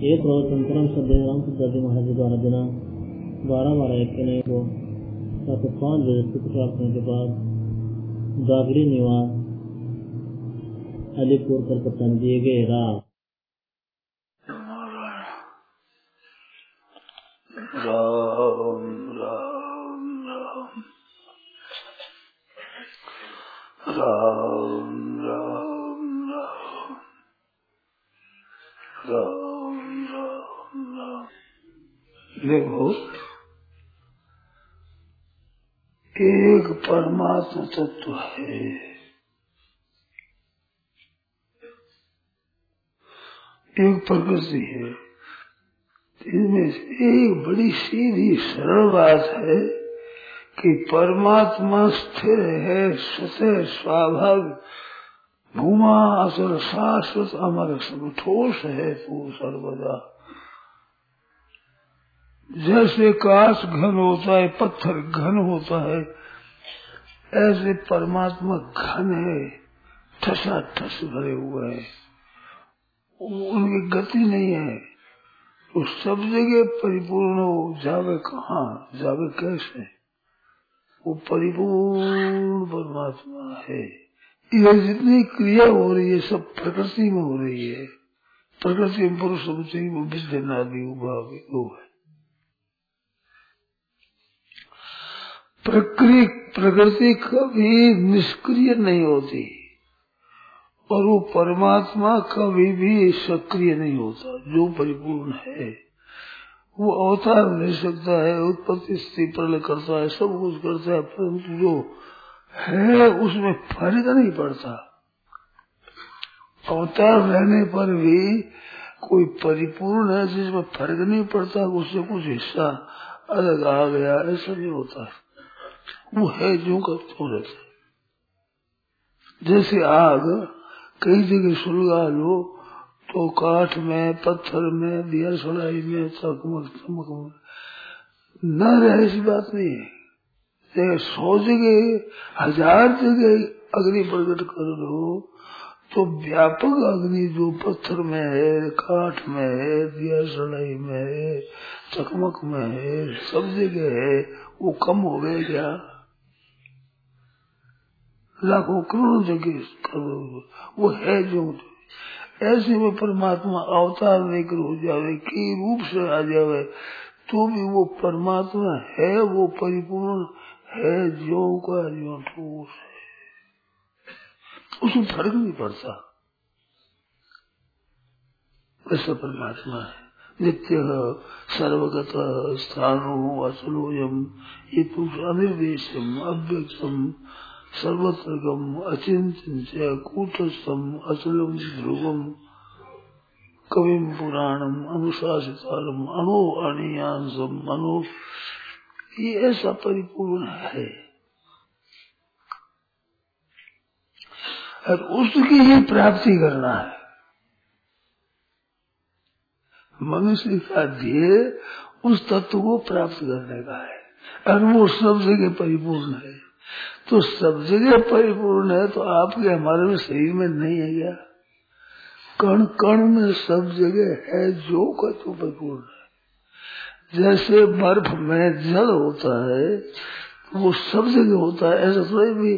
एक रोज संतरम सदैव राम सिद्धार्थी महाराज द्वारा दिना बारह बारह एक के नए को सात पाँच बजे से तक प्रार्थना के बाद जागरी निवास, अलीपुर, कलकत्ता में दिए गए रात तत्व है। एक प्रकृति है। इनमें एक बड़ी सीधी सरल बात है कि परमात्मा स्थिर है स्वतः स्वाभाविक। भूमा, असर, शाश्वत, अमर सब ठोस है तू सर्वदा। जैसे काश घन होता है, पत्थर घन होता है ऐसे परमात्मा घन है ठसा ठस भरे हुए है। उनकी गति नहीं है। तो सब जगह परिपूर्ण हो, जावे कहा, जावे कैसे? वो परिपूर्ण परमात्मा है। ये जितनी क्रिया हो रही है, सब प्रकृति में हो रही है। प्रकृति में पुरुष वो विद्यनादि वो है प्रक्रिय प्रकृति कभी निष्क्रिय नहीं होती। और वो परमात्मा कभी भी सक्रिय नहीं होता, जो परिपूर्ण है। वो अवतार ले सकता है, उत्पत्ति स्थिति प्रलय करता है, सब कुछ करता है, परंतु जो है, उसमें फ़र्क नहीं पड़ता। अवतार रहने पर भी कोई परिपूर्ण है, जिसमें फ़र्क नहीं पड़ता, उससे कुछ हिस्सा अलग आ गया, ऐसा नहीं होता। वो है जो का तो रहता जैसे आग, कई जगह सुलगा लो तो काठ में, पत्थर में दिया सड़ाई में चकमक चमक में न रहे ऐसी बात नहीं है। सौ जगह, हज़ार जगह अग्नि प्रकट कर लो तो व्यापक अग्नि जो पत्थर में है, काठ में है दिया सड़ाई में है, चकमक में है, सब जगह है, वो कम हो गए क्या? लाखों करोड़ों जगह वो है जो ऐसे में परमात्मा अवतार लेकर हो जावे, की रूप से आ जावे तो भी वो परमात्मा है, वो परिपूर्ण है जो का जो ठोस है। उसमें फ़र्क नहीं पड़ता। ऐसा परमात्मा है। नित्य सर्वगत स्थानो असलोयम ये पुरुष अनिर्देशम अव्यक्तम सर्वत्रगम अचिंत्य कूटस्थम अचलम ध्रुवम कविम पुराणम अनुशासितारम अणु अणियांसम अनु। ये ऐसा परिपूर्ण है। और उसकी ही प्राप्ति करना है। मनुष्य का ध्येय उस तत्व को प्राप्त करने का है। और वो सब जगह परिपूर्ण है। तो सब जगह परिपूर्ण है तो आपके हमारे में शरीर में नहीं है क्या? कण कण में सब जगह है जो का तो परिपूर्ण है। जैसे बर्फ़ में जल होता है तो वो सब जगह होता है। ऐसा थोड़ी भी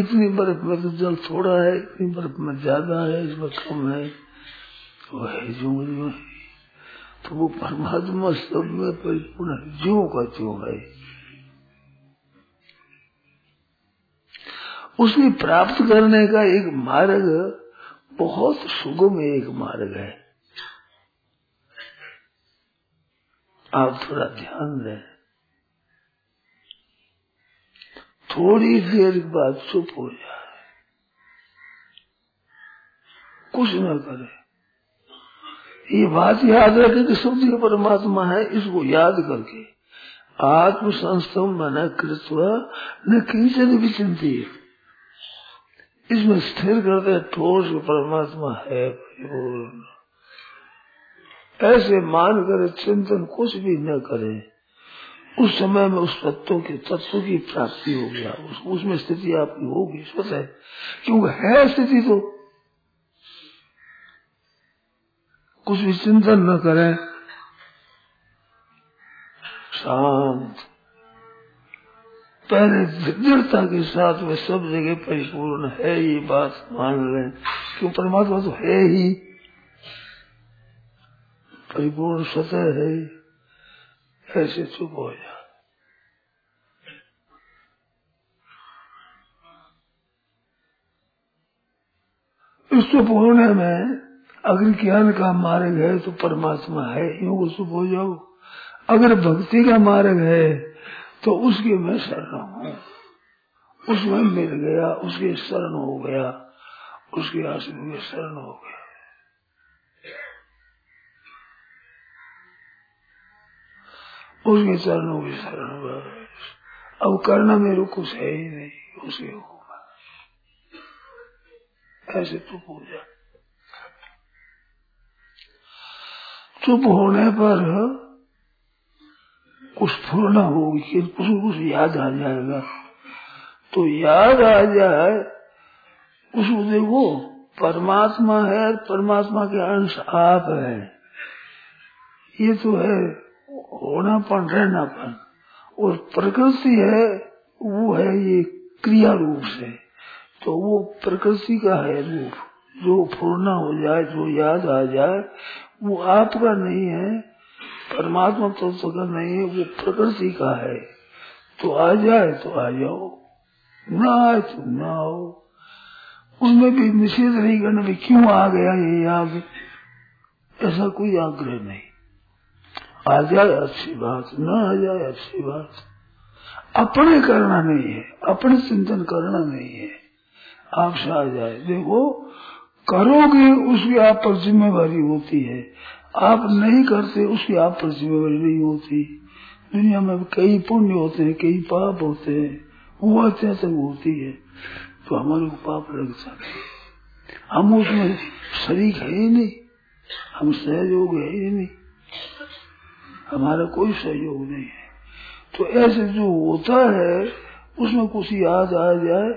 इतनी बर्फ़ में तो जल थोड़ा है, इतनी बर्फ़ में ज़्यादा है इसमें कम है, वो है जो है तो वो परमात्मा सब में परिपूर्ण है, जो का जो है। उसकी प्राप्त करने का एक मार्ग बहुत सुगम एक मार्ग है। आप थोड़ा ध्यान दें। थोड़ी देर बाद चुप हो जाए। कुछ न करे। ये बात याद रखे कि सब परमात्मा है, इसको याद करके। आत्म संस्तम मन कृत्व, न किंचन विचिंती इसमें स्थिर करते ठोस परमात्मा है परिपूर्ण ऐसे मान कर चिंतन कुछ भी न करे उस समय में उस तत्व के तत्व की प्राप्ति हो गया। उस, उसमें स्थिति आपकी होगी स्वतः क्योंकि है स्थिति तो? कुछ भी चिंतन न करें। शांत। पहले दृढ़ता के साथ वे सब जगह परिपूर्ण है, ये बात मान लें क्यों? परमात्मा तो है ही। परिपूर्ण सतह है। ऐसे चुप हो जा। इस चुप होने में अगर ज्ञान का मार्ग है तो परमात्मा है यूँ चुप हो जाओ। अगर भक्ति का मार्ग है तो उसके मैं शरण हूँ। उसमें मिल गया, उसके शरण हो गया, उसके आश्रम में शरण हो गया। उसके चरणों की शरण अब करना मेरे कुछ है ही नहीं उसके होगा ऐसे तो पूजा चुप होने पर कुछ पूर्ण होगी कुछ कुछ याद आ जाएगा। तो याद आ जाए, उस देखो परमात्मा है परमात्मा के अंश आप है। ये तो है, होनापन, रहनापन। और प्रकृति है, वो है ये क्रिया रूप से। तो वो प्रकृति का है रूप। जो पूर्ण हो जाए, जो याद आ जाए, वो आपका नहीं है परमात्मा तो का नहीं है, वो प्रकृति का है। तो आ जाए तो आ जाओ। न आए तो न आओ। उनमें भी निषेध नहीं करना भी क्यों आ गया ये याद ऐसा कोई आग्रह नहीं। आ जाए, अच्छी बात। न आ जाए, अच्छी बात। अपने करना नहीं है, अपने चिंतन करना नहीं है। आपसे आ जाए देखो, करोगे, उसकी आप पर जिम्मेवारी होती है। आप नहीं करते, उसकी आप पर जिम्मेवारी नहीं होती। दुनिया में कई पुण्य होते हैं, कई पाप होते हैं। वो अत्याचार होती है। तो हमारे को पाप लग जाते हम उसमें शरीक है ही नहीं। हम सहयोग है ही नहीं। हमारा कोई सहयोग नहीं है। तो ऐसे जो होता है, उसमें कुछ याद आ जाए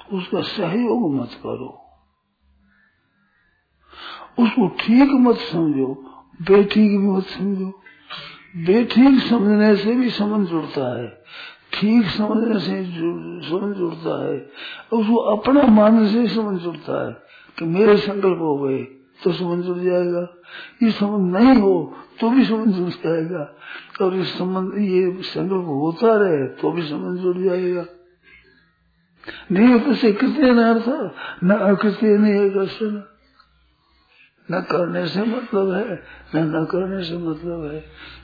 तो उसका सहयोग मत करो। उसको ठीक मत समझो। बेठीक भी मत समझो। बेठीक समझने से भी समझ जुड़ता है। ठीक समझने से समझ जुड़ता है। उसको अपना मानने से समझ जुड़ता है कि मेरे संकल्प हो गए तो समझ जुड़ जाएगा। ये समझ नहीं हो तो भी समझ जुड़ जाएगा। और इस संबंध ये संकल्प होता रहे तो भी समझ जुड़ जाएगा। नहीं तो से कितने न अर्थ न अकृत्य नहीं है न करने से मतलब है, न न करने से मतलब है।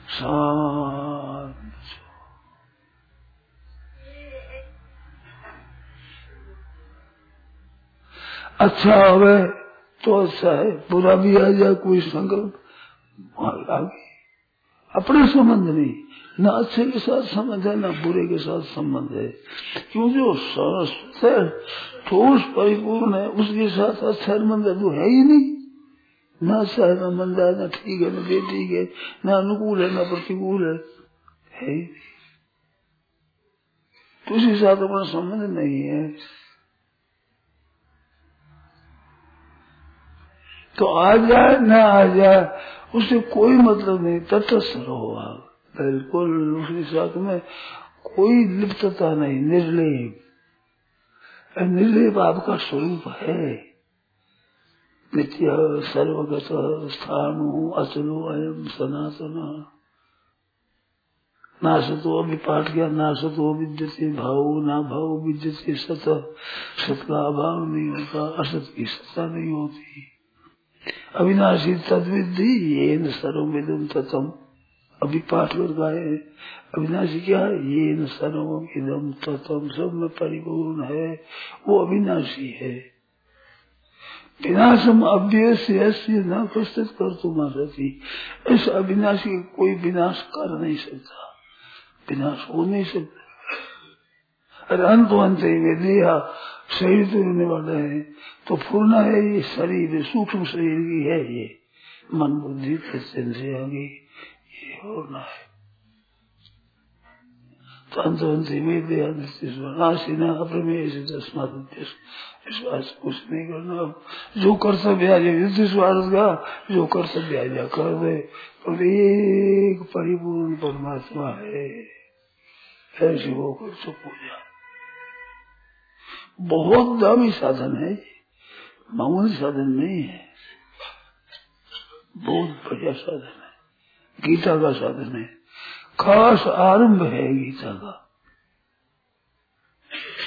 शांत अच्छा हो तो अच्छा है। बुरा भी आ जाए कोई संकल्प अपने संबंध नहीं। न अच्छे के साथ संबंध है, न बुरे के साथ संबंध है। क्यों जो है, ठोस परिपूर्ण है, उसके साथ अच्छा संबंध है तो है ही नहीं। न है न मंदा न ठीक है, न बेठीक है न अनुकूल है, न प्रतिकूल है। है तो उसके साथ अपना संबंध नहीं है। तो आ जाए न आ जाए उससे कोई मतलब नहीं। तटस्थ रहो आप। बिल्कुल उसके साथ में कोई लिप्तता नहीं, निर्लेप। निर्लेप आपका स्वरूप है। नित्य सर्वगत स्थान अचलो अयम सनातन। नाशतो अभी पाठ किया नाशतो विद्यते, भाव ना भाव विद्यते, सत सत का अभाव नहीं होता असत की सत्ता नहीं होती अविनाशी तद्विधि ये न सर्वमिदम ततम अभी पाठ कर गाए अविनाशी क्या? है ये सर्वम इदम ततम सब में परिपूर्ण है, वो अविनाशी है। विनाशम अव्यस्य न प्रस्तुत कर तुम सती इस अविनाशी कोई विनाश कर नहीं सकता। विनाश हो नहीं सकता। अरे अंत अंत देहा शरीर तो रहने वाला है। तो फूलना है ये शरीर सूक्ष्म शरीर की है ये। मन बुद्धि से आगे ये होना है। तस्मात विश्वास कुछ नहीं करना जो कर्तव्य आ जाए युद्ध स्वार्थ का जो कर्तव्य आ जाए कर दे और एक परिपूर्ण परमात्मा है ऐसे होकर तो पूजा बहुत दामी साधन है मामूली साधन नहीं है बहुत बढ़िया साधन है गीता का साधन है खास आरंभ है गीता का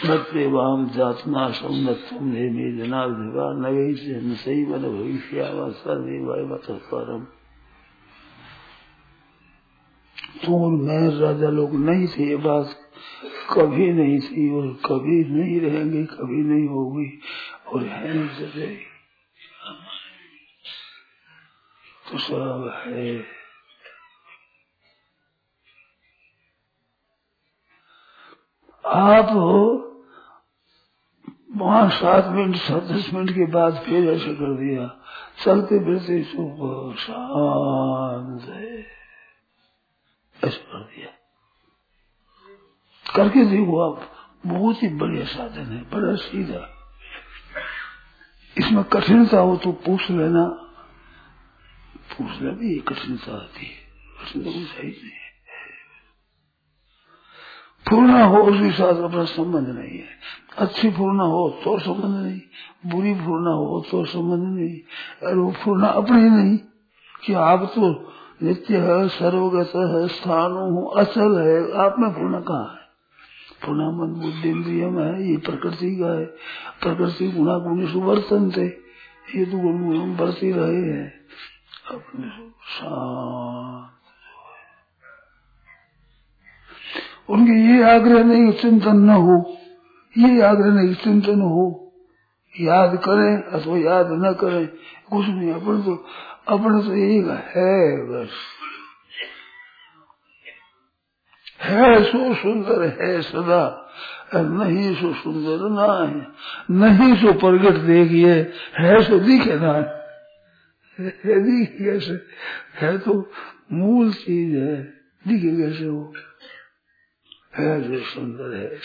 नत्यवाम जातना सौनत्वम ने में जनार्दिवा नगे से न सही मन भविष्य सर्वे तुम और मैं राजा लोग नहीं थे ये बात कभी नहीं थी और कभी नहीं रहेंगे, कभी नहीं होगी। और है नहीं तो सब है। आप वहाँ सात मिनट सात दस मिनट के बाद फिर ऐसे कर दिया। चलते फिरते सुबह शांत है ऐसे कर दिया। करके देखो आप, बहुत ही बढ़िया साधन है, बड़ा सीधा। इसमें कठिनता हो तो पूछ लेना। पूछना भी कठिनता आती है। कठिनता कुछ है ही। नहीं पूर्ण हो, उसके साथ अपना संबंध नहीं है। अच्छी पूर्ण हो तो संबंध नहीं। बुरी पूर्ण हो तो संबंध नहीं। और वो पूर्ण अपने नहीं। कि आप तो नित्य है, सर्वगत है, स्थानु हूँ, अचल है। आप में पूर्ण कहाँ है? पूर्ण मन, बुद्धि, इंद्रिय में है, ये प्रकृति का है। प्रकृति गुणा गुण सुवर्तन थे ये तो गुण बरती रहे हैं। अपने शांत उनके ये आग्रह नहीं, चिंतन न हो। ये आग्रह नहीं, चिंतन हो। याद करें, अथवा याद न करें, कुछ नहीं, अपन तो अपने तो एक है बस। है सो सुंदर, है सदा। नहीं सो सुंदर ना है, नहीं सो प्रगट देखिए, है सो दिखे ना है। दिखे कैसे? है तो मूल चीज़ है, दिखे कैसे है जो सुंदर है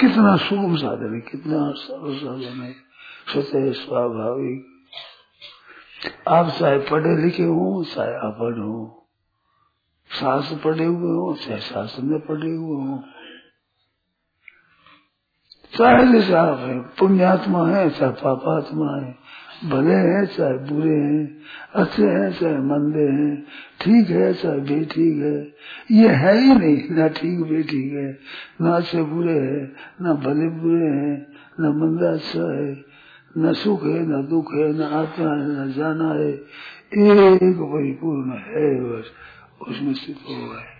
कितना सुगम साधन है, कितना सरल साधन है। स्वतः स्वाभाविक। आप चाहे पढ़े लिखे हो, चाहे अपढ़ हो, सास पढ़े हुए हो, चाहे सास में पढ़े हुए हो। चाहे जैसे आप है, पुण्यात्मा है, चाहे पापात्मा है भले हैं चाहे बुरे हैं, अच्छे हैं चाहे मंदे हैं, ठीक है चाहे बेठीक है, ये है ही नहीं, ना ठीक बेठीक है, ना अच्छे बुरे है, ना भले बुरे हैं, न मंदा अच्छा है, न सुख है, न दुख है, न आत्मा है, न जाना है, एक परिपूर्ण है बस, उसमें स्थित हो गए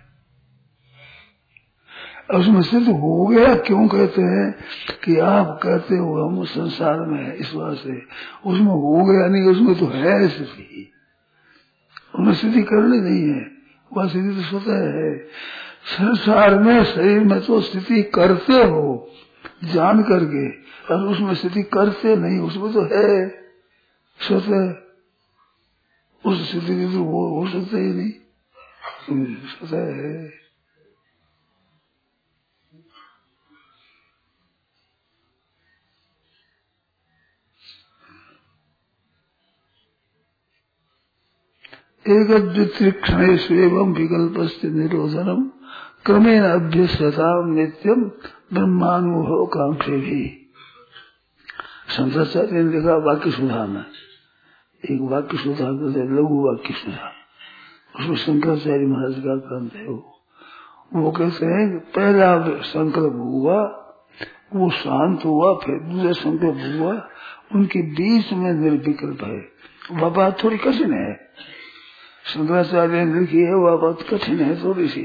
उसमें सिद्ध हो गया। क्यों कहते हैं कि आप कहते हो हम उस संसार में है, इस बात से। उसमें हो गया नहीं, उसमें तो है स्थिति। उन्हें स्थिति करनी नहीं है। वह स्थिति तो स्वतः है। संसार में शरीर में तो स्थिति करते हो, जान करके। और उसमें स्थिति करते नहीं, उसमें तो है स्वतः। उस स्थिति की तो वो हो सकता ही नहीं। स्वतः है। एक क्षण विकल्प से निरोधनम क्रमेण अभ्यसता नित्यम ब्रह्मानुभव कांक्षे भी शंकराचार्य ने देखा वाक्य सुधा में एक वाक्य सुधा करते लघु वाक्य सुधा उसमें शंकराचार्य महाराज का ग्रंथ है वो। वो कहते हैं, पहला संकल्प हुआ, वो शांत हुआ, फिर दूसरा संकल्प हुआ, उनके बीच में निर्विकल्प है। बात थोड़ी कठिन है। शंकराचार्य ने लिखी है वह बात कठिन है थोड़ी सी।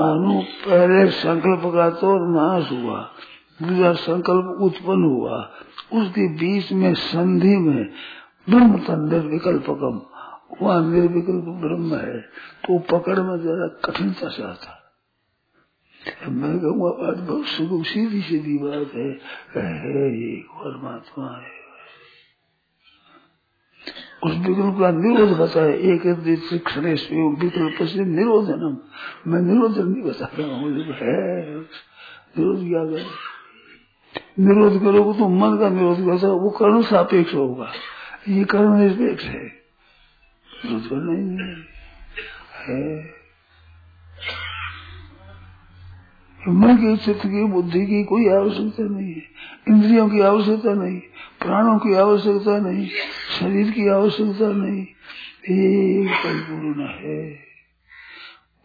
मानो पहले संकल्प का तो नाश हुआ दूसरा संकल्प उत्पन्न हुआ। उसके बीच में संधि में ब्रह्म निर्विकल्पकम वह निर्विकल्प ब्रह्म है। तो पकड़ में जरा कठिनता आता मैं कहूँगा बात बहुत सुगम सीधी सीधी बात है, है परमात्मा है। उस विकल्प का निरोध होता है। एक क्षण विकल्प से निरोध है ना? मैं निरोध नहीं बता रहा हूँ है। निरोध क्या कर? निरोध करोगे तो मन का निरोध करता वो कर्ण सापेक्ष होगा। ये कर्ण निरपेक्ष है। निरोध करना ही नहीं है। मन की चित्त की, बुद्धि की कोई आवश्यकता नहीं है। इंद्रियों की आवश्यकता नहीं। प्राणों की आवश्यकता नहीं, शरीर की आवश्यकता नहीं। एक परिपूर्ण है।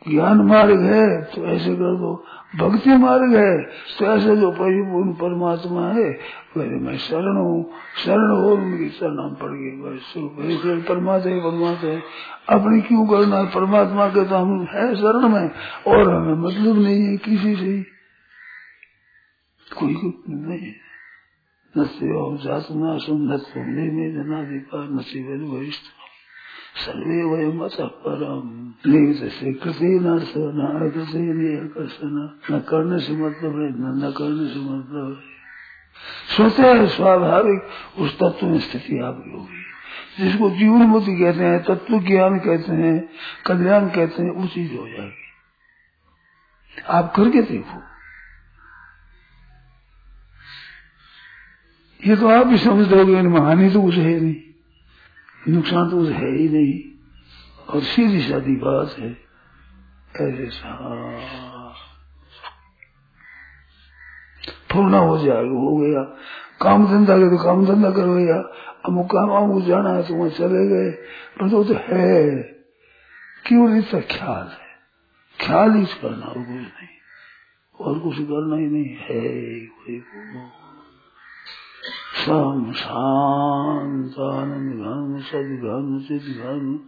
ज्ञान मार्ग है तो ऐसे कर दो। भक्ति मार्ग है तो ऐसे जो परिपूर्ण परमात्मा है वैसे मैं शरण हूँ। शरण हो, उनकी शरण पड़ गई। परमात्मा ही परमात्मा है अपनी क्यों करना है? परमात्मा के तो हम है शरण में, और हमें मतलब नहीं है किसी से। कोई नहीं है। जनाधिकार नसीब वरिष्ठ सर्वे वयम अत परम से न से न करने से मतलब है न करने से मतलब है। स्वतः स्वाभाविक उस तत्व में स्थिति आपकी होगी जिसको जीवन मुक्ति कहते हैं तत्व ज्ञान कहते हैं कल्याण कहते हैं वो चीज़ हो जाएगी आप करके देखो ये तो आप भी समझ दोगे हानि तो कुछ है नहीं। नुकसान तो है ही नहीं। और सीधी सादी बात है ऐसे पूर्ण हो जाएगा हो गया। काम धंधा के तो काम धंधा कर भैया अमुक काम अमुक जाना है तो वहाँ चले गए। पर तो, तो है। क्यों इतना ख्याल है? ख्याल ही करना और कुछ नहीं। और कुछ करना ही नहीं है कोई शांत आनंद घन सद घन चित घन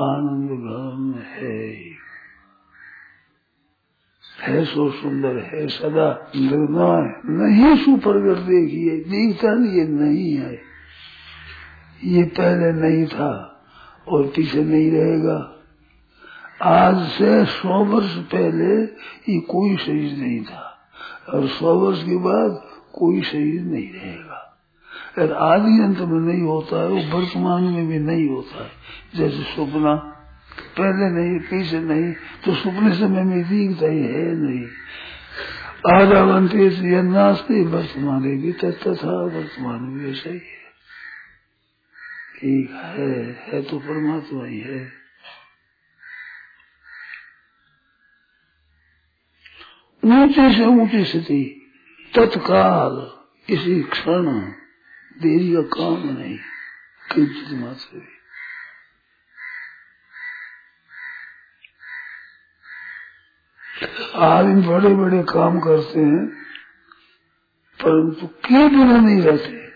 आनंद घन है है सो सुंदर है सदा निर्णय नहीं सुप्रगट देखिए दिखता नहीं ये नहीं है ये पहले नहीं था और पीछे नहीं रहेगा आज से सौ वर्ष पहले ये कोई शरीर नहीं था। और सौ वर्ष के बाद कोई शरीर नहीं रहेगा। अगर आदि अंत में नहीं होता है वो वर्तमान में भी नहीं होता है। जैसे सपना, पहले नहीं पीछे नहीं तो सपने समय में दिखता ही है नहीं। आधा घंटे से नास्ते वर्तमान भी तथा वर्तमान भी ऐसा ही है। ठीक है है तो परमात्मा ही है। ऊँचे से ऊँची स्थिति। तत्काल इसी क्षण देरी का काम नहीं, किंचित मात्र आदमी बड़े बड़े काम करते हैं, परंतु के बिना नहीं रहते?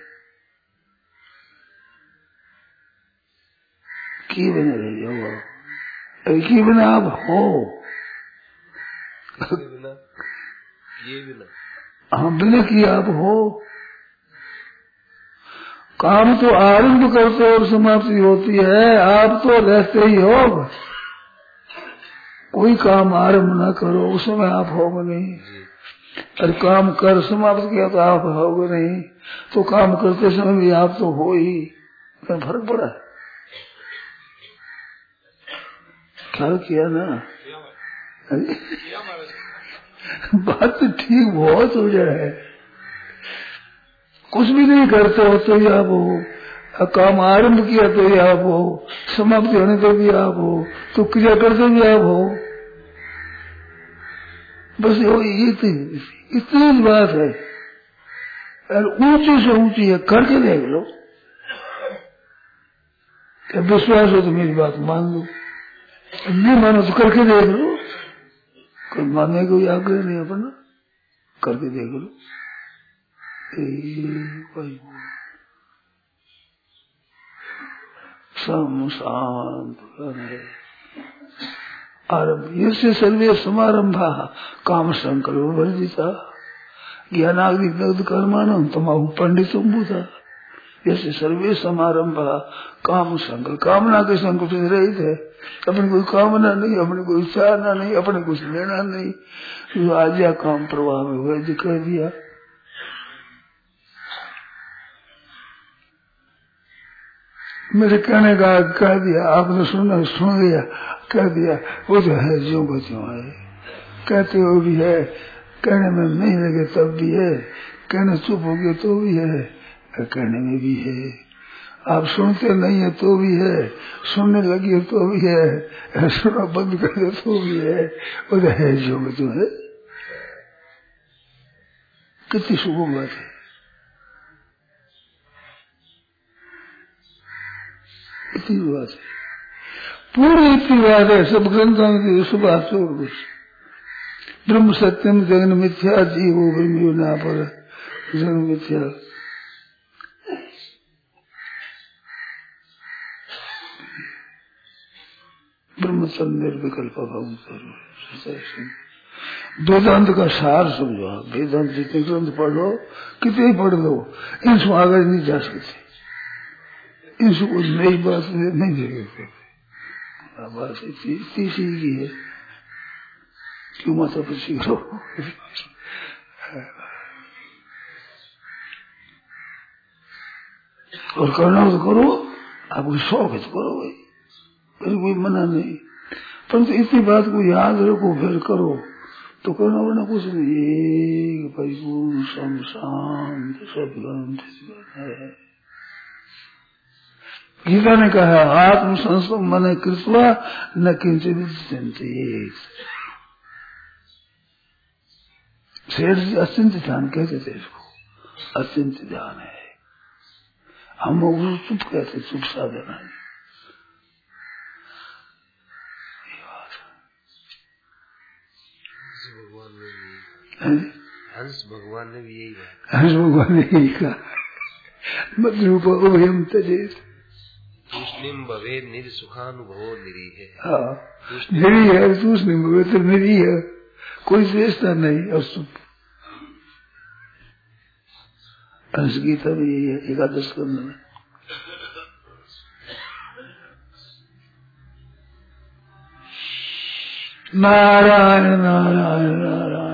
के बिना रह जाओ अरे के बिना आप हो? ये बिना। हाँ बिना किए आप हो। काम तो आरंभ करते और समाप्ति होती है आप तो रहते ही हो। कोई काम आरंभ ना करो उस समय आप होगे नहीं। अरे काम कर समाप्त किया तो आप होगे नहीं। तो काम करते समय भी आप तो हो ही। फ़र्क पड़ा। ख्याल किया ना? बात तो ठीक बहुत हो। जाए कुछ भी नहीं करते हो तो आप हो काम आरंभ किया तो ही आप हो समाप्ति होने तो भी आप हो तो क्रिया करते भी आप हो। बस ये इतनी इतनी बात है। और ऊँची से ऊँची है, करके देख लो। विश्वास हो तो मेरी बात मान लो। नहीं मानो तो करके देख लो। कोई मानने को आग्रह नहीं, अपना करके देख लो। सम शांत आरंभ सर्वे समारंभा काम संकल्प वर्जिता ज्ञानाग्नि कर्माणम तमाहु पंडित बुधा। जैसे सर्वे समारंभ काम संकल्प कामना के संकल्प से रहित है। अपनी कोई कामना नहीं, अपने कोई चाहना नहीं, अपने कुछ लेना नहीं। जो आज या काम प्रवाह में हुआ दिखा दिया। मेरे कहने का कह दिया, आपने सुना, सुन लिया, कह दिया, वो जो है जो बच्चों है। कहते हो भी है, कहने में नहीं लगे तब भी है, कहने चुप हो गए तो भी है। कहने में भी है, आप सुनते नहीं है तो भी है, सुनने लगी है तो भी है सुना बंद कर दे तो भी है। तो है जो बच्चों है। कितनी शुभ बात है। इतनी बात है। पूरी इतनी बात है, सब ग्रंथों में सुबह चोर कुछ ब्रह्म सत्यम जगन मिथ्या जीव ब्रह्म पर जगन मिथ्या ब्रह्मचर्य निर्विकल्प भाव वेदांत का सार समझो आप। वेदांत जितने ग्रंथ पढ़ लो कितने पढ़ लो, इनसे आगे नहीं जा सकते। इनसे कुछ नई बात नहीं देखे बात इतनी सी की है। क्यों माता पची करो और करना तो करो, आपको शौक है तो करो भाई। कोई मना नहीं। परंतु इसी बात को याद रखो, फिर करो। तो करना वरना कुछ नहीं। एक परिपूर्ण सम शांत सब ग्रंथ है। गीता ने कहा, आत्म संस्कृत मन कृतवा, न किंचित चिंतित। शेर जी अत्यंत ध्यान कहते थे इसको। अत्यंत ध्यान है। हम उसको चुप कहते, चुप साधना है। हंस भगवान ने भी यही कहा। हंस भगवान ने यही कहा। उभयम तजेत तूष्णिम भवे है हाँ निरी है तूष्णिम भवे तो निरी है कोई श्रेष्ठता नहीं और सुख हंस गीता में यही है एकादश करने में। नारायण नारायण नारायण।